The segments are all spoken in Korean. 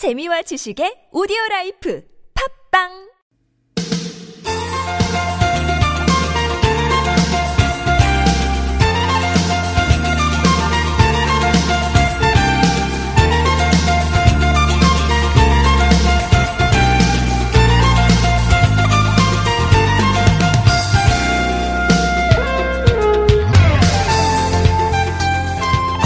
재미와 지식의 오디오 라이프. 팝빵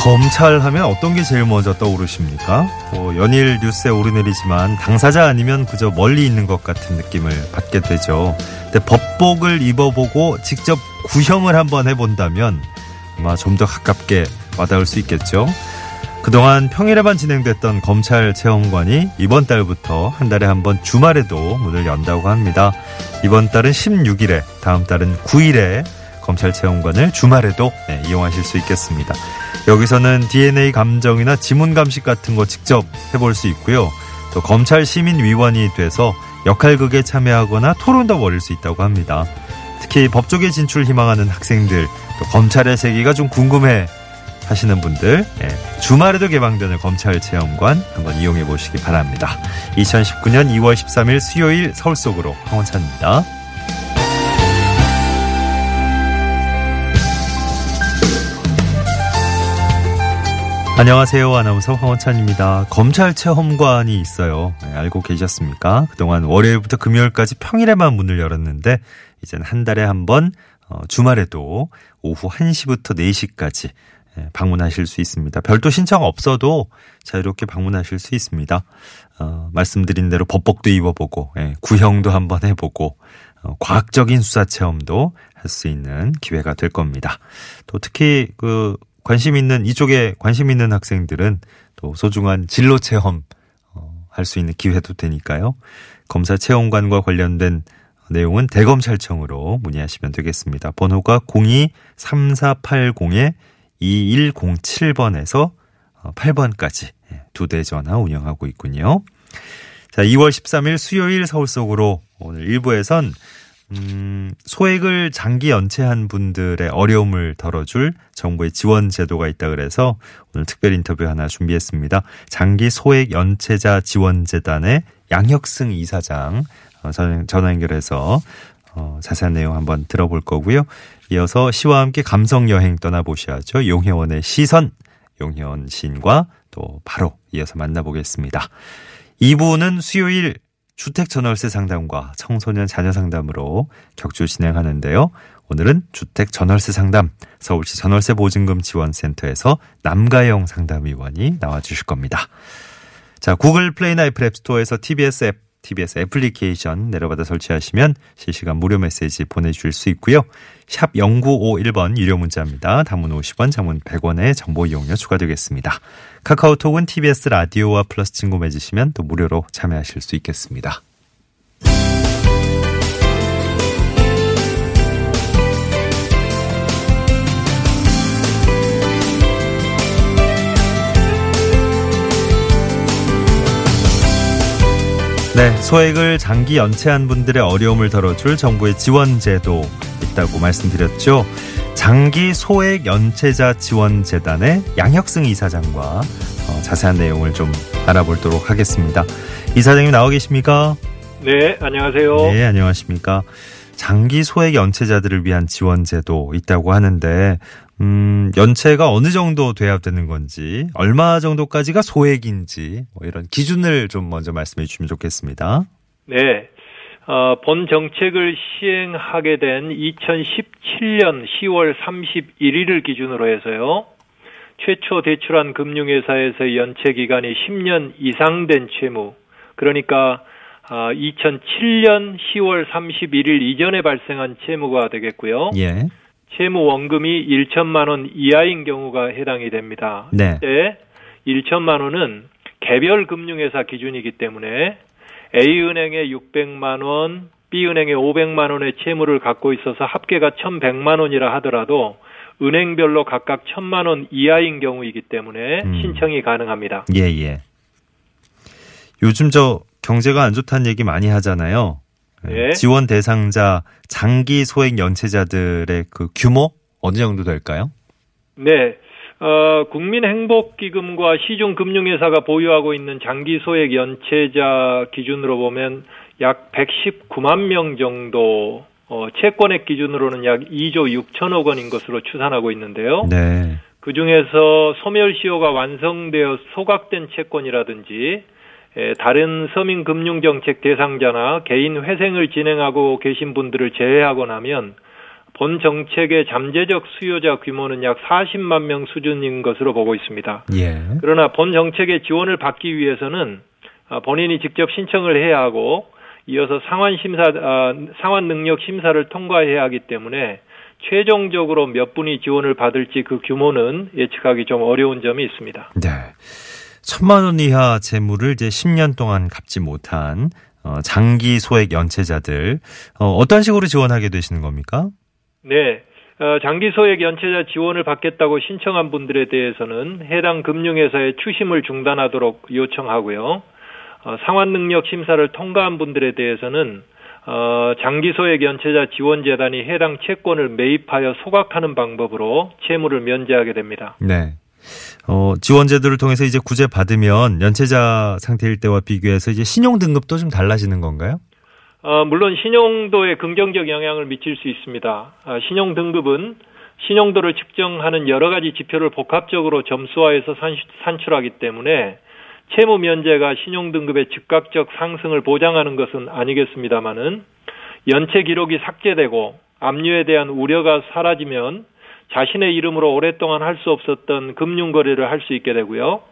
검찰 하면 어떤 게 제일 먼저 떠오르십니까? 뭐 연일 뉴스에 오르내리지만 당사자 아니면 그저 멀리 있는 것 같은 느낌을 받게 되죠. 근데 법복을 입어보고 직접 구형을 한번 해본다면 아마 좀 더 가깝게 와닿을 수 있겠죠. 그동안 평일에만 진행됐던 검찰 체험관이 이번 달부터 한 달에 한 번 주말에도 문을 연다고 합니다. 이번 달은 16일에, 다음 달은 9일에 검찰 체험관을 주말에도 네, 이용하실 수 있겠습니다. 여기서는 DNA 감정이나 지문 감식 같은 거 직접 해볼 수 있고요. 또 검찰 시민위원이 돼서 역할극에 참여하거나 토론도 벌일 수 있다고 합니다. 특히 법조계 진출 희망하는 학생들, 또 검찰의 세계가 좀 궁금해 하시는 분들, 예, 주말에도 개방되는 검찰 체험관 한번 이용해 보시기 바랍니다. 2019년 2월 13일 수요일 서울 속으로 황원찬입니다. 안녕하세요. 아나운서 황원찬입니다. 검찰 체험관이 있어요. 네, 알고 계셨습니까? 그동안 월요일부터 금요일까지 평일에만 문을 열었는데 이제는 한 달에 한번 어, 주말에도 오후 1시부터 4시까지 예, 방문하실 수 있습니다. 별도 신청 없어도 자유롭게 방문하실 수 있습니다. 어, 말씀드린 대로 법복도 입어보고 예, 구형도 한번 해보고 어, 과학적인 수사 체험도 할 수 있는 기회가 될 겁니다. 또 특히 그 관심 있는 이쪽에 관심 있는 학생들은 또 소중한 진로 체험 어, 할 수 있는 기회도 되니까요. 검사 체험관과 관련된 내용은 대검찰청으로 문의하시면 되겠습니다. 번호가 02-3480에 2107번에서 8번까지 두 대 전화 운영하고 있군요. 자, 2월 13일 수요일 서울 속으로 오늘 1부에선 음, 소액을 장기 연체한 분들의 어려움을 덜어줄 정부의 지원 제도가 있다 그래서 오늘 특별 인터뷰 하나 준비했습니다. 장기 소액 연체자 지원 재단의 양혁승 이사장 어, 전화 연결해서 어, 자세한 내용 한번 들어볼 거고요. 이어서 시와 함께 감성 여행 떠나보셔야죠. 용혜원의 시선, 용혜원 시인과 또 바로 이어서 만나보겠습니다. 2부는 수요일 주택 전월세 상담과 청소년 자녀 상담으로 격주 진행하는데요. 오늘은 주택 전월세 상담 서울시 전월세 보증금 지원센터에서 남가영 상담위원이 나와 주실 겁니다. 자, 구글 플레이나 애플 앱스토어에서 TBS 앱 TBS 애플리케이션 내려받아 설치하시면 실시간 무료 메시지 보내주실 수 있고요. 샵 0951번 유료 문자입니다. 단문 50원, 장문 100원의 정보 이용료 추가되겠습니다. 카카오톡은 TBS 라디오와 플러스 친구 맺으시면 또 무료로 참여하실 수 있겠습니다. 네, 소액을 장기 연체한 분들의 어려움을 덜어줄 정부의 지원 제도 있다고 말씀드렸죠. 장기 소액 연체자 지원 재단의 양혁승 이사장과 어, 자세한 내용을 좀 알아보도록 하겠습니다. 이사장님 나와 계십니까? 네, 안녕하세요. 네, 안녕하십니까? 장기 소액 연체자들을 위한 지원 제도 있다고 하는데 음, 연체가 어느 정도 돼야 되는 건지, 얼마 정도까지가 소액인지, 뭐 이런 기준을 좀 먼저 말씀해 주시면 좋겠습니다. 네. 어, 본 정책을 시행하게 된 2017년 10월 31일을 기준으로 해서요. 최초 대출한 금융회사에서 연체 기간이 10년 이상 된 채무, 그러니까 어, 2007년 10월 31일 이전에 발생한 채무가 되겠고요. 예. 채무 원금이 1천만 원 이하인 경우가 해당이 됩니다. 네. 때 1천만 원은 개별 금융회사 기준이기 때문에 A은행에 600만 원, B은행에 500만 원의 채무를 갖고 있어서 합계가 1,100만 원이라 하더라도 은행별로 각각 1,000만 원 이하인 경우이기 때문에 음. 신청이 가능합니다. 예, 예. 요즘 저 경제가 안 좋다는 얘기 많이 하잖아요. 예. 지원 대상자 장기 소액 연체자들의 그 규모 어느 정도 될까요? 네. 어, 국민행복기금과 시중금융회사가 보유하고 있는 장기 소액 연체자 기준으로 보면 약 119만 명 정도 어, 채권액 기준으로는 약 2조 6천억 원인 것으로 추산하고 있는데요. 네. 그 중에서 소멸시효가 완성되어 소각된 채권이라든지 에, 다른 서민금융정책 대상자나 개인 회생을 진행하고 계신 분들을 제외하고 나면 본 정책의 잠재적 수요자 규모는 약 40만 명 수준인 것으로 보고 있습니다. 예. 그러나 본 정책의 지원을 받기 위해서는 아, 본인이 직접 신청을 해야 하고 이어서 상환 심사 아, 상환 능력 심사를 통과해야 하기 때문에 최종적으로 몇 분이 지원을 받을지 그 규모는 예측하기 좀 어려운 점이 있습니다. 네. 천만 원 이하 재물을 이제 10년 동안 갚지 못한 어, 장기 소액 연체자들 어, 어떤 식으로 지원하게 되시는 겁니까? 네. 어, 장기 소액 연체자 지원을 받겠다고 신청한 분들에 대해서는 해당 금융회사의 추심을 중단하도록 요청하고요. 어, 상환 능력 심사를 통과한 분들에 대해서는 어, 장기 소액 연체자 지원 재단이 해당 채권을 매입하여 소각하는 방법으로 채무를 면제하게 됩니다. 네. 어, 지원 제도를 통해서 이제 구제 받으면 연체자 상태일 때와 비교해서 이제 신용 등급도 좀 달라지는 건가요? 어, 물론 신용도에 긍정적 영향을 미칠 수 있습니다. 아, 신용 등급은 신용도를 측정하는 여러 가지 지표를 복합적으로 점수화해서 산출하기 때문에 채무 면제가 신용 등급의 즉각적 상승을 보장하는 것은 아니겠습니다만은 연체 기록이 삭제되고 압류에 대한 우려가 사라지면 자신의 이름으로 오랫동안 할 수 없었던 금융 거래를 할 수 있게 되고요.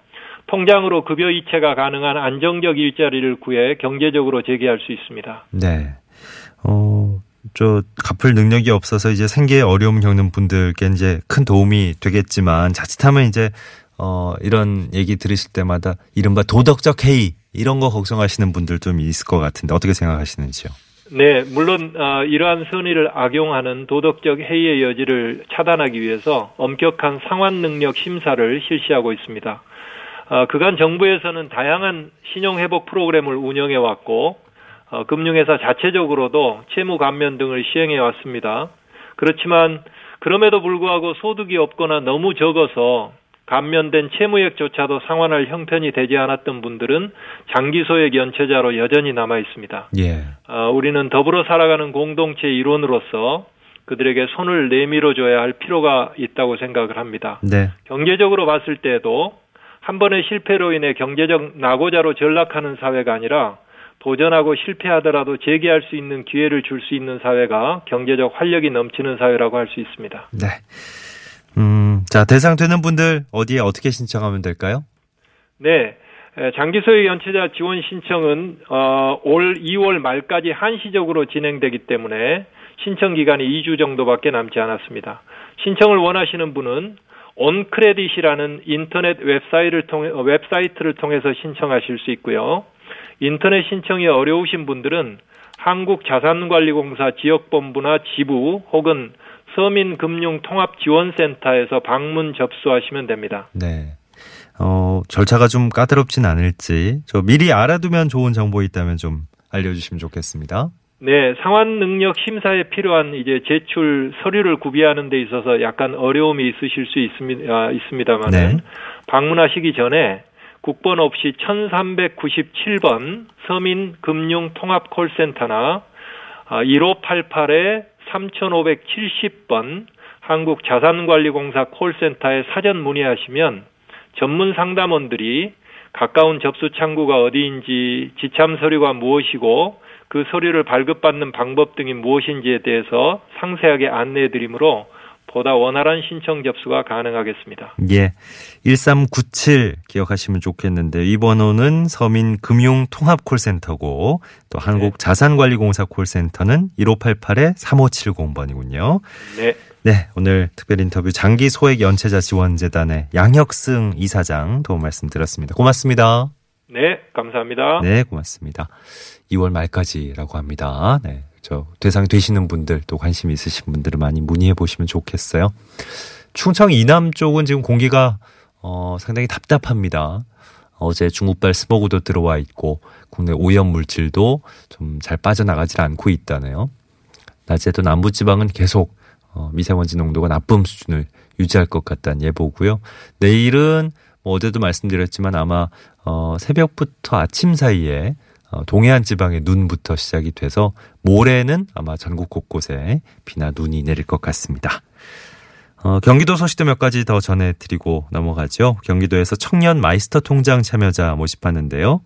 통장으로 급여 이체가 가능한 안정적 일자리를 구해 경제적으로 재개할 수 있습니다. 네. 어, 저 갚을 능력이 없어서 이제 생계에 어려움 겪는 분들께 이제 큰 도움이 되겠지만 자칫하면 이제 어, 이런 얘기 들으실 때마다 이른바 도덕적 해이 이런 거 걱정하시는 분들 좀 있을 것 같은데 어떻게 생각하시는지요? 네, 물론 어, 이러한 선의를 악용하는 도덕적 해이의 여지를 차단하기 위해서 엄격한 상환 능력 심사를 실시하고 있습니다. 어, 그간 정부에서는 다양한 신용 회복 프로그램을 운영해 왔고 어, 금융회사 자체적으로도 채무 감면 등을 시행해 왔습니다. 그렇지만 그럼에도 불구하고 소득이 없거나 너무 적어서 감면된 채무액조차도 상환할 형편이 되지 않았던 분들은 장기 소액 연체자로 여전히 남아 있습니다. 예. 어, 우리는 더불어 살아가는 공동체 일원으로서 그들에게 손을 내밀어 줘야 할 필요가 있다고 생각을 합니다. 네. 경제적으로 봤을 때도 한 번의 실패로 인해 경제적 낙오자로 전락하는 사회가 아니라 도전하고 실패하더라도 재기할 수 있는 기회를 줄 수 있는 사회가 경제적 활력이 넘치는 사회라고 할 수 있습니다. 네. 음, 자, 대상 되는 분들 어디에 어떻게 신청하면 될까요? 네. 장기소액 연체자 지원 신청은 어, 올 2월 말까지 한시적으로 진행되기 때문에 신청 기간이 2주 정도밖에 남지 않았습니다. 신청을 원하시는 분은 온크레딧이라는 인터넷 웹사이트를 통해 웹사이트를 통해서 신청하실 수 있고요. 인터넷 신청이 어려우신 분들은 한국자산관리공사 지역본부나 지부 혹은 서민금융통합지원센터에서 방문 접수하시면 됩니다. 네. 어, 절차가 좀 까다롭진 않을지, 저 미리 알아두면 좋은 정보 있다면 좀 알려주시면 좋겠습니다. 네, 상환 능력 심사에 필요한 이제 제출 서류를 구비하는 데 있어서 약간 어려움이 있으실 수 있습니다, 아, 있습니다만은 네. 방문하시기 전에 국번 없이 1397번 서민금융통합콜센터나 1588에 3570번 한국자산관리공사 콜센터에 사전 문의하시면 전문 상담원들이 가까운 접수 창구가 어디인지 지참 서류가 무엇이고 그 서류를 발급받는 방법 등이 무엇인지에 대해서 상세하게 안내해 드리므로 보다 원활한 신청 접수가 가능하겠습니다. 예. 1397 기억하시면 좋겠는데 이 번호는 서민 금융 통합 콜센터고 또 네. 한국자산관리공사 콜센터는 1588에 3570번이군요. 네. 네, 오늘 특별 인터뷰 장기 소액 연체자 지원 재단의 양혁승 이사장 도움 말씀 드렸습니다. 고맙습니다. 네, 감사합니다. 네, 고맙습니다. 2월 말까지라고 합니다. 네. 저 대상이 되시는 분들 또 관심 있으신 분들은 많이 문의해 보시면 좋겠어요. 충청 이남 쪽은 지금 공기가 어 상당히 답답합니다. 어제 중국발 스모그도 들어와 있고 국내 오염 물질도 좀 잘 빠져나가질 않고 있다네요. 낮에도 남부 지방은 계속 어 미세먼지 농도가 나쁨 수준을 유지할 것 같다는 예보고요. 내일은 뭐 어제도 말씀드렸지만 아마 어 새벽부터 아침 사이에 어 동해안 지방에 눈부터 시작이 돼서 모레는 아마 전국 곳곳에 비나 눈이 내릴 것 같습니다. 어, 경기도 소식도 몇 가지 더 전해드리고 넘어가죠. 경기도에서 청년 마이스터 통장 참여자 모집하는데요.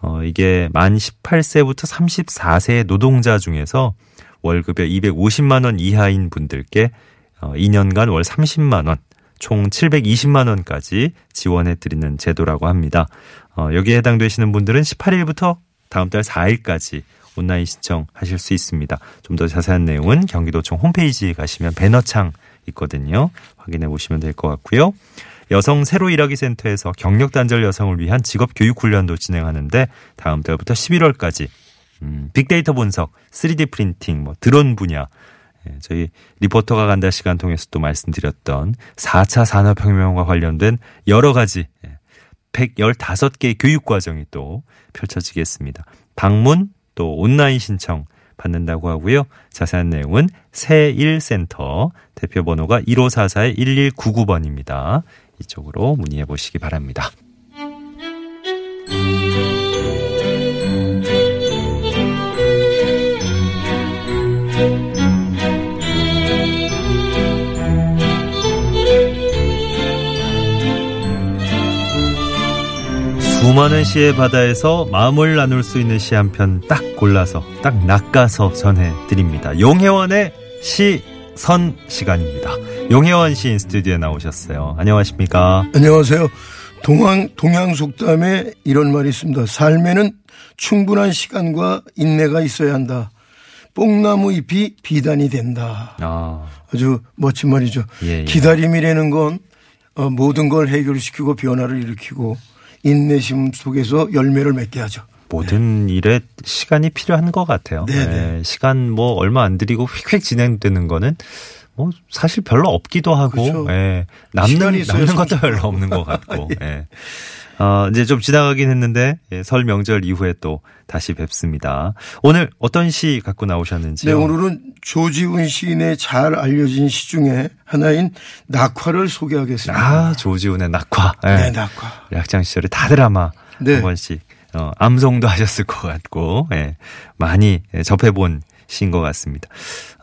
어, 이게 만 18세부터 34세의 노동자 중에서 월급의 250만 원 이하인 분들께 어, 2년간 월 30만 원, 총 720만 원까지 지원해 드리는 제도라고 합니다. 어, 여기에 해당되시는 분들은 18일부터 다음 달 4일까지 온라인 신청하실 수 있습니다. 좀 더 자세한 내용은 경기도청 홈페이지에 가시면 배너창 있거든요. 확인해 보시면 될 것 같고요. 여성 새로 일하기 센터에서 경력 단절 여성을 위한 직업 교육 훈련도 진행하는데 다음 달부터 11월까지 음, 빅데이터 분석, 3D 프린팅, 뭐 드론 분야 예, 저희 리포터가 간다 시간 통해서 또 말씀드렸던 4차 산업혁명과 관련된 여러 가지 115개 교육 과정이 또 펼쳐지겠습니다. 방문 또 온라인 신청 받는다고 하고요. 자세한 내용은 새일센터 대표 번호가 1544-1199번입니다. 이쪽으로 문의해 보시기 바랍니다. 수많은 시의 바다에서 마음을 나눌 수 있는 시 한 편 딱 골라서 딱 낚아서 전해드립니다. 용혜원의 시선 시간입니다. 용혜원 시인 스튜디오에 나오셨어요. 안녕하십니까? 안녕하세요. 동양, 동양 속담에 이런 말이 있습니다. 삶에는 충분한 시간과 인내가 있어야 한다. 뽕나무 잎이 비단이 된다. 아, 아주 멋진 말이죠. 예, 예. 기다림이라는 건 어, 모든 걸 해결시키고 변화를 일으키고 인내심 속에서 열매를 맺게 하죠. 모든 일에 시간이 필요한 것 같아요. 네, 네. 시간 뭐 얼마 안 들이고 휙휙 진행되는 거는 뭐 사실 별로 없기도 하고 그렇죠. 예, 남는 남는 것도 별로. 없는 것 같고 예. 어, 이제 좀 지나가긴 했는데 예, 설 명절 이후에 또 다시 뵙습니다. 오늘 어떤 시 갖고 네, 나오셨는지요? 오늘은 조지훈 시인의 잘 알려진 시 중에 하나인 낙화를 소개하겠습니다. 아 조지훈의 낙화. 예. 네, 낙화. 학창 시절에 다들 아마 네. 한 번씩 어, 암송도 하셨을 것 같고 예, 많이 예, 접해본 시인 것 같습니다.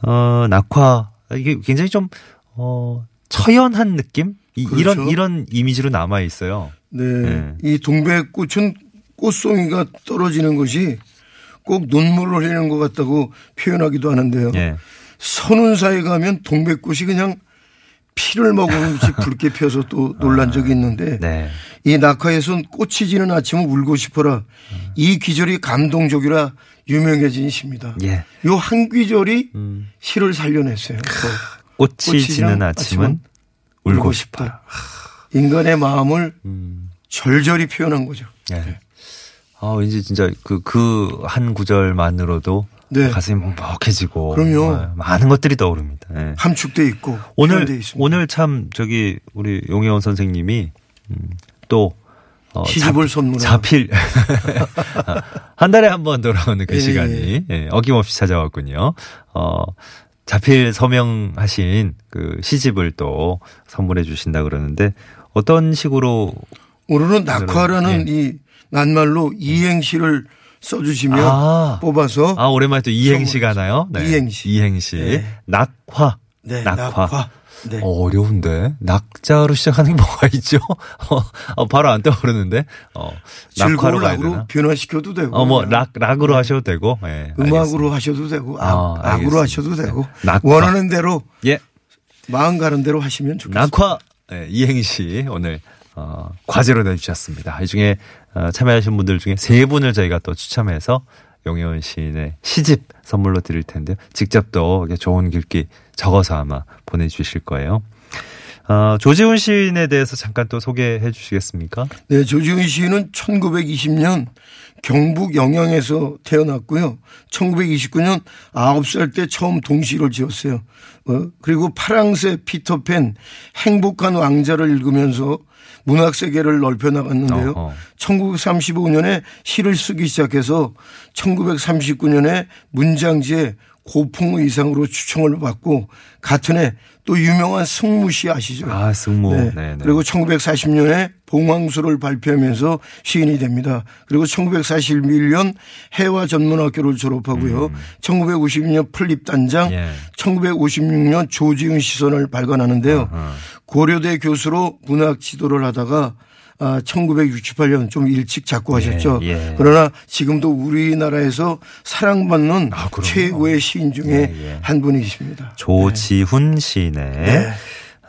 어, 낙화 이게 굉장히 좀 어, 처연한 느낌 이, 그렇죠. 이런 이런 이미지로 남아 있어요. 네. 네. 이 동백꽃은 꽃송이가 떨어지는 것이 꼭 눈물을 흘리는 것 같다고 표현하기도 하는데요. 예. 선운사에 가면 동백꽃이 그냥 피를 먹은 듯이 붉게 피어서 또 놀란 적이 있는데 네. 이 낙하에선 꽃이 지는 아침은 울고 싶어라. 이 귀절이 감동적이라 유명해진 시입니다. 예. 요한 귀절이 음. 시를 살려냈어요. 꽃이 꽃이 지는 아침은 아침은 울고 울고 싶어라. 인간의 마음을 음. 절절히 표현한 거죠. 예. 아, 왠지 진짜 그, 그 한 구절만으로도 네. 가슴이 먹먹해지고. 그럼요. 어, 많은 것들이 떠오릅니다. 예. 함축돼 있고 오늘. 오늘 참 저기 우리 용혜원 선생님이 음, 또 어, 시집을 선물한. 자필 한 달에 한 번 돌아오는 그 예, 시간이 예, 어김없이 찾아왔군요. 어 자필 서명하신 그 시집을 또 선물해 주신다 그러는데 어떤 식으로 오늘은 낙화라는 예. 이 낱말로 이행시를 써주시면 아. 뽑아서 아 오랜만에 또 이행시가 선물. 나요? 이행시. 이행시. 네. 낙화. 네, 낙화. 낙화. 네. 어, 어려운데 낙자로 시작하는 게 뭐가 있죠? 어, 어, 바로 안 떠오르는데. 어, 낙화로 가야 되나? 변화시켜도 되고 어, 뭐 락 락으로 하셔도 되고. 예. 음악으로 하셔도 되고 악, 아, 악으로 알겠습니다. 하셔도 되고 네. 낙화. 원하는 대로 예. 마음 가는 대로 하시면 좋겠습니다. 낙화 예, 이행시 오늘 어, 과제로 내주셨습니다. 이 중에 어, 참여하신 분들 중에 세 분을 저희가 또 추첨해서 용혜원 시인의 시집 선물로 드릴 텐데 직접 또 좋은 글귀 적어서 아마 보내주실 거예요. 어, 조지훈 시인에 대해서 잠깐 또 소개해 주시겠습니까? 네, 조지훈 시인은 1920년 경북 영양에서 태어났고요. 1929년 9살 때 처음 동시를 지었어요. 어, 그리고 파랑새 피터팬 행복한 왕자를 읽으면서 문학 세계를 넓혀 나갔는데요. 어허. 1935년에 시를 쓰기 시작해서 1939년에 문장지에 고풍 의상으로 추청을 받고 같은 해 또 유명한 승무 씨 아시죠? 아, 승무. 네. 네, 네. 그리고 1940년에 봉황수를 발표하면서 시인이 됩니다. 그리고 1941년 해와 전문학교를 졸업하고요. 1952년 플립단장, 음. 예. 1956년 조지은 시선을 발간하는데요. 고려대 교수로 문학 지도를 하다가 아, 1968년 좀 일찍 작고하셨죠. 예, 예. 그러나 지금도 우리나라에서 사랑받는 아. 최고의 시인 중에 예, 예. 한 분이십니다. 조지훈 시인의 네.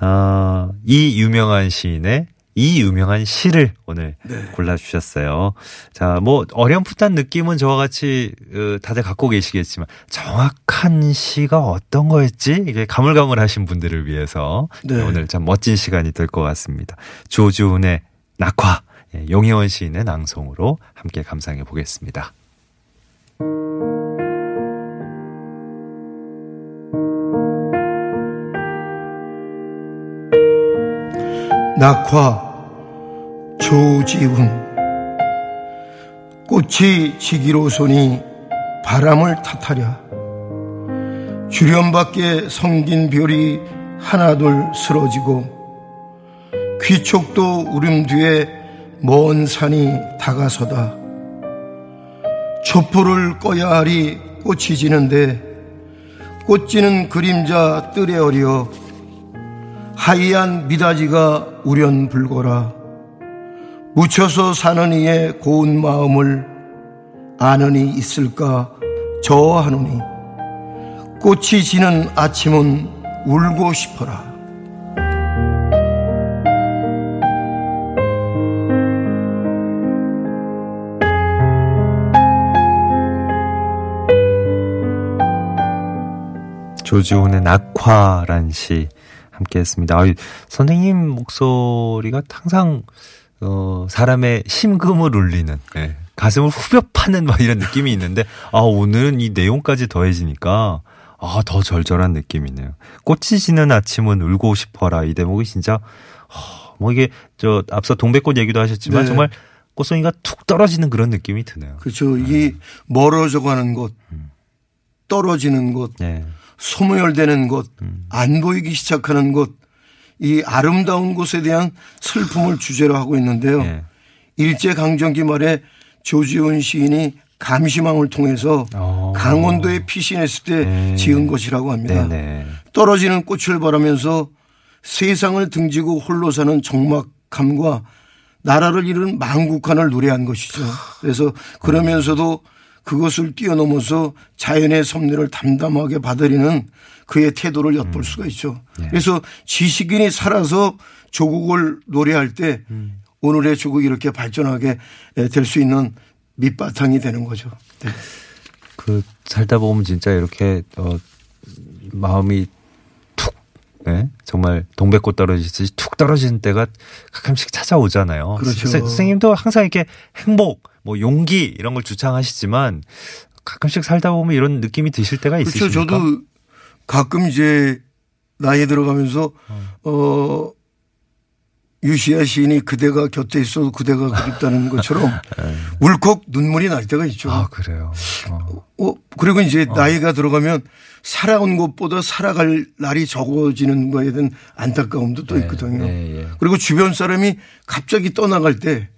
어, 이 유명한 시인의 이 유명한 시를 오늘 네. 골라주셨어요. 자, 뭐 어렴풋한 느낌은 저와 같이 어, 다들 갖고 계시겠지만 정확한 시가 어떤 거였지? 이게 가물가물하신 분들을 위해서 네. 오늘 참 멋진 시간이 될 것 같습니다. 조지훈의 낙화, 예, 용혜원 시인의 낭송으로 함께 감상해 보겠습니다. 낙화 조지훈. 꽃이 지기로 손이 바람을 탓하랴. 주련 밖에 성긴 별이 하나둘 쓰러지고 귀촉도 울음 뒤에 먼 산이 다가서다. 촛불을 꺼야 하리 꽃이 지는데 꽃 지는 그림자 뜰에 어려 하얀 미닫이가 우련불거라 묻혀서 사는 이의 고운 마음을 아는 이 있을까 저하노니 꽃이 지는 아침은 울고 싶어라 조지훈의 낙화란 시 함께 했습니다. 아유, 선생님 목소리가 항상 어, 사람의 심금을 울리는 예, 가슴을 후벼 파는 막 이런 느낌이 있는데 아 오늘은 이 내용까지 더해지니까 아 더 절절한 느낌이네요. 꽃이 지는 아침은 울고 싶어라 이 대목이 진짜 어, 뭐 이게 저 앞서 동백꽃 얘기도 하셨지만 네. 정말 꽃송이가 툭 떨어지는 그런 느낌이 드네요. 그렇죠 이 멀어져 가는 곳 떨어지는 곳 네. 소멸되는 곳, 안 보이기 시작하는 곳, 이 아름다운 곳에 대한 슬픔을 주제로 하고 있는데요. 예. 일제 강점기 말에 조지훈 시인이 감시망을 통해서 어. 강원도에 피신했을 때 네. 지은 것이라고 합니다. 네네. 떨어지는 꽃을 바라면서 세상을 등지고 홀로 사는 적막함과 나라를 잃은 망국한을 노래한 것이죠. 그래서 그러면서도 그것을 뛰어넘어서 자연의 섭리를 담담하게 받아들이는 그의 태도를 엿볼 수가 있죠. 그래서 지식인이 살아서 조국을 노래할 때 오늘의 조국이 이렇게 발전하게 될 수 있는 밑바탕이 되는 거죠. 네. 그 살다 보면 진짜 이렇게 어 마음이 툭 네? 정말 동백꽃 떨어지듯이 툭 떨어지는 때가 가끔씩 찾아오잖아요. 그렇죠. 선- 선생님도 항상 이렇게 행복, 뭐 용기 이런 걸 주창하시지만 가끔씩 살다 보면 이런 느낌이 드실 때가 그렇죠. 있으십니까? 저도 가끔 이제 나이에 들어가면서 어 유시아 시인이 그대가 곁에 있어도 그대가 그립다는 것처럼 울컥 눈물이 날 때가 있죠. 네. 아 그래요. 어. 어, 그리고 이제 나이가 들어가면 살아온 것보다 살아갈 날이 적어지는 거에 대한 안타까움도 또 있거든요. 네, 예. 그리고 주변 사람이 갑자기 떠나갈 때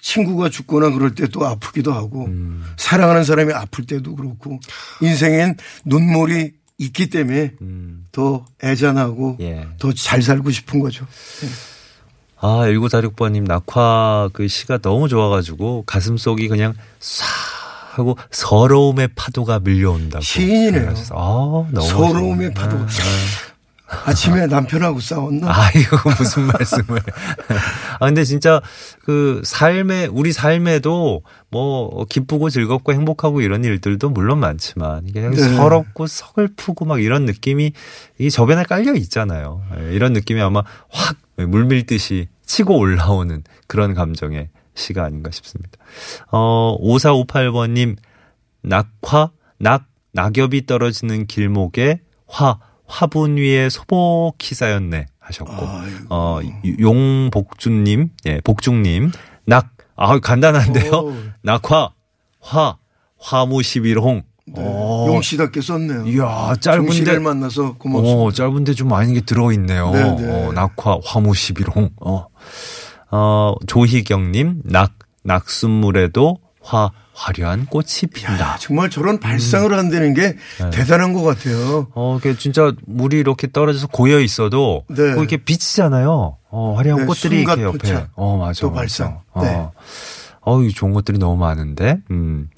친구가 죽거나 그럴 때 또 아프기도 하고 음. 사랑하는 사람이 아플 때도 그렇고 인생엔 눈물이 있기 때문에 더 애잔하고 음. 예. 더잘 살고 싶은 거죠. 아, 1946번님 낙화 그 시가 너무 좋아가지고 가슴 속이 그냥 싹 하고 서러움의 파도가 밀려온다고. 시인이네요. 아, 너무 서러움의. 파도가 아, 아 침에 남편하고 싸웠나? 아이고 무슨 말씀을. 아 근데 진짜 그 삶에 우리 삶에도 뭐 기쁘고 즐겁고 행복하고 이런 일들도 물론 많지만 이게 네. 서럽고 서글프고 막 이런 느낌이 이 저변에 깔려 있잖아요. 예, 이런 느낌이 아마 확 물밀듯이 치고 올라오는 그런 감정의 시가 아닌가 싶습니다. 어 5458번님 낙화 낙 낙엽이 떨어지는 길목에 화 화분 위에 소복히 쌓였네 하셨고 아이고. 어 용복준님 예 복중님 낙아 간단한데요 오. 낙화 화 화무 11홍 어. 용씨답게 썼네요. 이야, 짧은데. 만나서 고맙습니다. 어, 짧은데 좀 많은 게 들어있네요. 네, 네. 어, 낙화, 화무시비롱. 어. 어, 조희경님, 낙, 낙순물에도 화, 화려한 꽃이 핀다. 정말 저런 발상을 한다는 게 네. 대단한 것 같아요. 어, 그 진짜 물이 이렇게 떨어져서 고여 있어도 네. 그 이렇게 비치잖아요. 어, 화려한 네, 꽃들이 이렇게 옆에. 순간포착. 어, 맞아. 또 맞아. 발상. 어. 네. 어우, 좋은 것들이 너무 많은데. 음.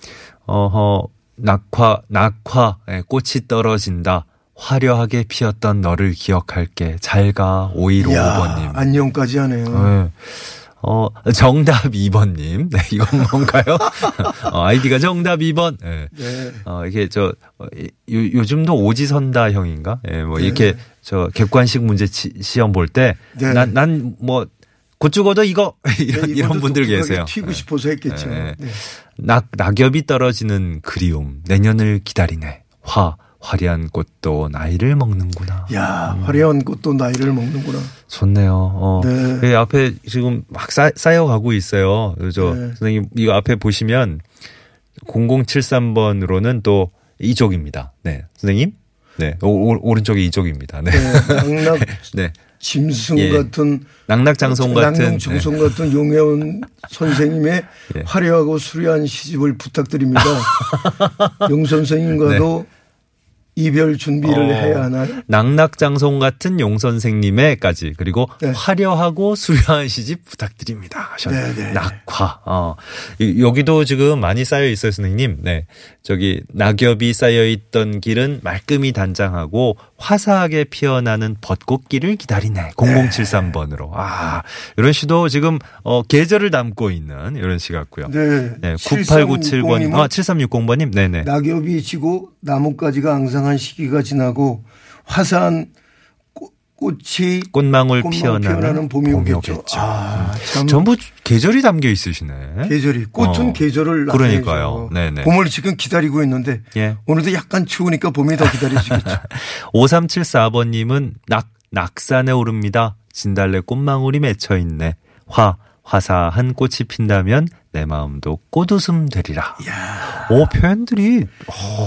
어허, 낙화, 낙화, 예, 꽃이 떨어진다. 화려하게 피었던 너를 기억할게. 잘 가, 5155번님. 안녕까지 하네요. 네. 어, 정답 2번님. 네, 이건 뭔가요? 어, 아이디가 정답 2번. 네. 네. 어, 이게 저, 어, 요, 요즘도 오지선다 형인가? 예, 뭐, 네. 이렇게 저 객관식 문제 치- 시험 볼 때, 네. 난, 난 뭐, 곧 죽어도 이거, 이런, 네, 이런 이번도 분들 계세요. 튀고 네. 싶어서 했겠죠. 네. 네. 낙, 낙엽이 떨어지는 그리움, 내년을 기다리네. 화, 화려한 꽃도 나이를 먹는구나. 야 화려한 꽃도 나이를 먹는구나. 좋네요. 어. 네. 그 앞에 지금 막 쌓, 쌓여가고 있어요. 저 네. 선생님 이거 앞에 보시면 0073번으로는 또 이쪽입니다. 네, 선생님. 네, 오, 오, 오른쪽이 이쪽입니다. 네. 네, 낙낙 네. 짐승 예. 같은 낙낙장송 같은 낙농정송 같은 용혜원 선생님의 예. 화려하고 수려한 시집을 부탁드립니다. 용 선생님과도 이별 준비를 네. 어. 해야 하나요? 낙낙장송 같은 용 선생님의까지 그리고 네. 화려하고 수려한 시집 부탁드립니다. 하셨네. 네, 네. 낙화. 어. 이- 여기도 지금 많이 쌓여 있어요, 선생님. 네. 저기 낙엽이 쌓여 있던 길은 말끔히 단장하고 화사하게 피어나는 벚꽃길을 기다리네. 0073번으로. 아, 이런 시도 지금 어 계절을 담고 있는 이런 시 같고요. 네. 네, 9897번, 7360 아, 7360번님, 네네. 낙엽이 지고 나뭇가지가 앙상한 시기가 지나고 화사한 꽃- 꽃이 꽃망울 꽃망울 피어나는 봄이 봄이 오겠죠. 오겠죠. 아, 참 전부 계절이 담겨 있으시네. 계절이 꽃은 어. 계절을 그러니까요. 네네. 봄을 지금 기다리고 있는데 예. 오늘도 약간 추우니까 봄이 더 기다려지겠죠. 5374번님은 낙, 낙산에 오릅니다. 진달래 꽃망울이 맺혀 있네. 화, 화사한 꽃이 핀다면 내 마음도 꽃웃음 되리라. 오, 표현들이,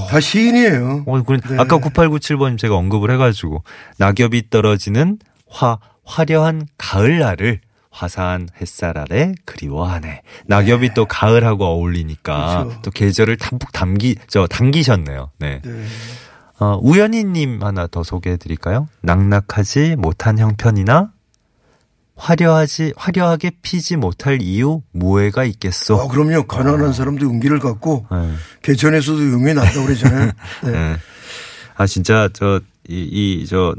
다 시인이에요. 어, 그 네. 아까 9897번 제가 언급을 해가지고, 낙엽이 떨어지는 화, 화려한 가을날을 화사한 햇살 아래 그리워하네. 낙엽이 또 가을하고 어울리니까 그렇죠. 또 계절을 담뿍 담기, 저, 당기셨네요. 네. 네. 어, 우연히님 하나 더 소개해 드릴까요? 낙낙하지 못한 형편이나 화려하지, 화려하게 피지 못할 이유 무해가 있겠소. 어, 그럼요. 가난한 사람도 용기를 갖고 네. 개천에서도 용이 난다고 그러잖아요. 네. 네. 아, 진짜, 저, 이, 이, 저,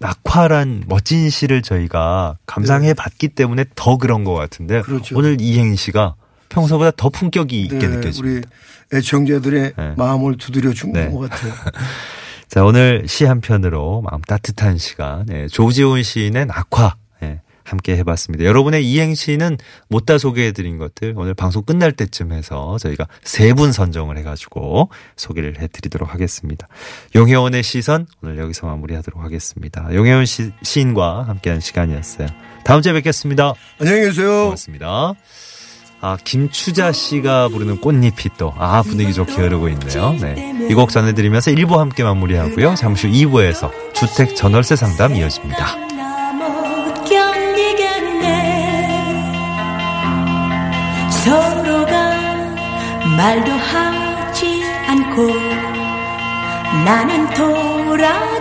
낙화란 멋진 시를 저희가 감상해 봤기 때문에 더 그런 것 같은데 네. 그렇죠. 오늘 이행시가 평소보다 더 품격이 있게 네, 느껴집니다. 우리 애청자들의 네. 마음을 두드려 준것 네. 같아요. 자, 오늘 시 한 편으로 마음 따뜻한 시간, 예, 조지훈 시인의 낙화, 예, 함께 해봤습니다. 여러분의 이행시는 못다 소개해드린 것들 오늘 방송 끝날 때쯤 해서 저희가 세 분 선정을 해가지고 소개를 해드리도록 하겠습니다. 용혜원의 시선 오늘 여기서 마무리하도록 하겠습니다. 용혜원 시, 시인과 함께한 시간이었어요. 다음 주에 뵙겠습니다. 안녕히 계세요. 고맙습니다. 아, 김추자 씨가 부르는 꽃잎이 또, 아, 분위기 좋게 흐르고 있네요. 네. 이 곡 전해드리면서 1부 함께 마무리하고요. 잠시 후 2부에서 주택 전월세 상담 이어집니다. 말도 하지 않고 나는 돌아져서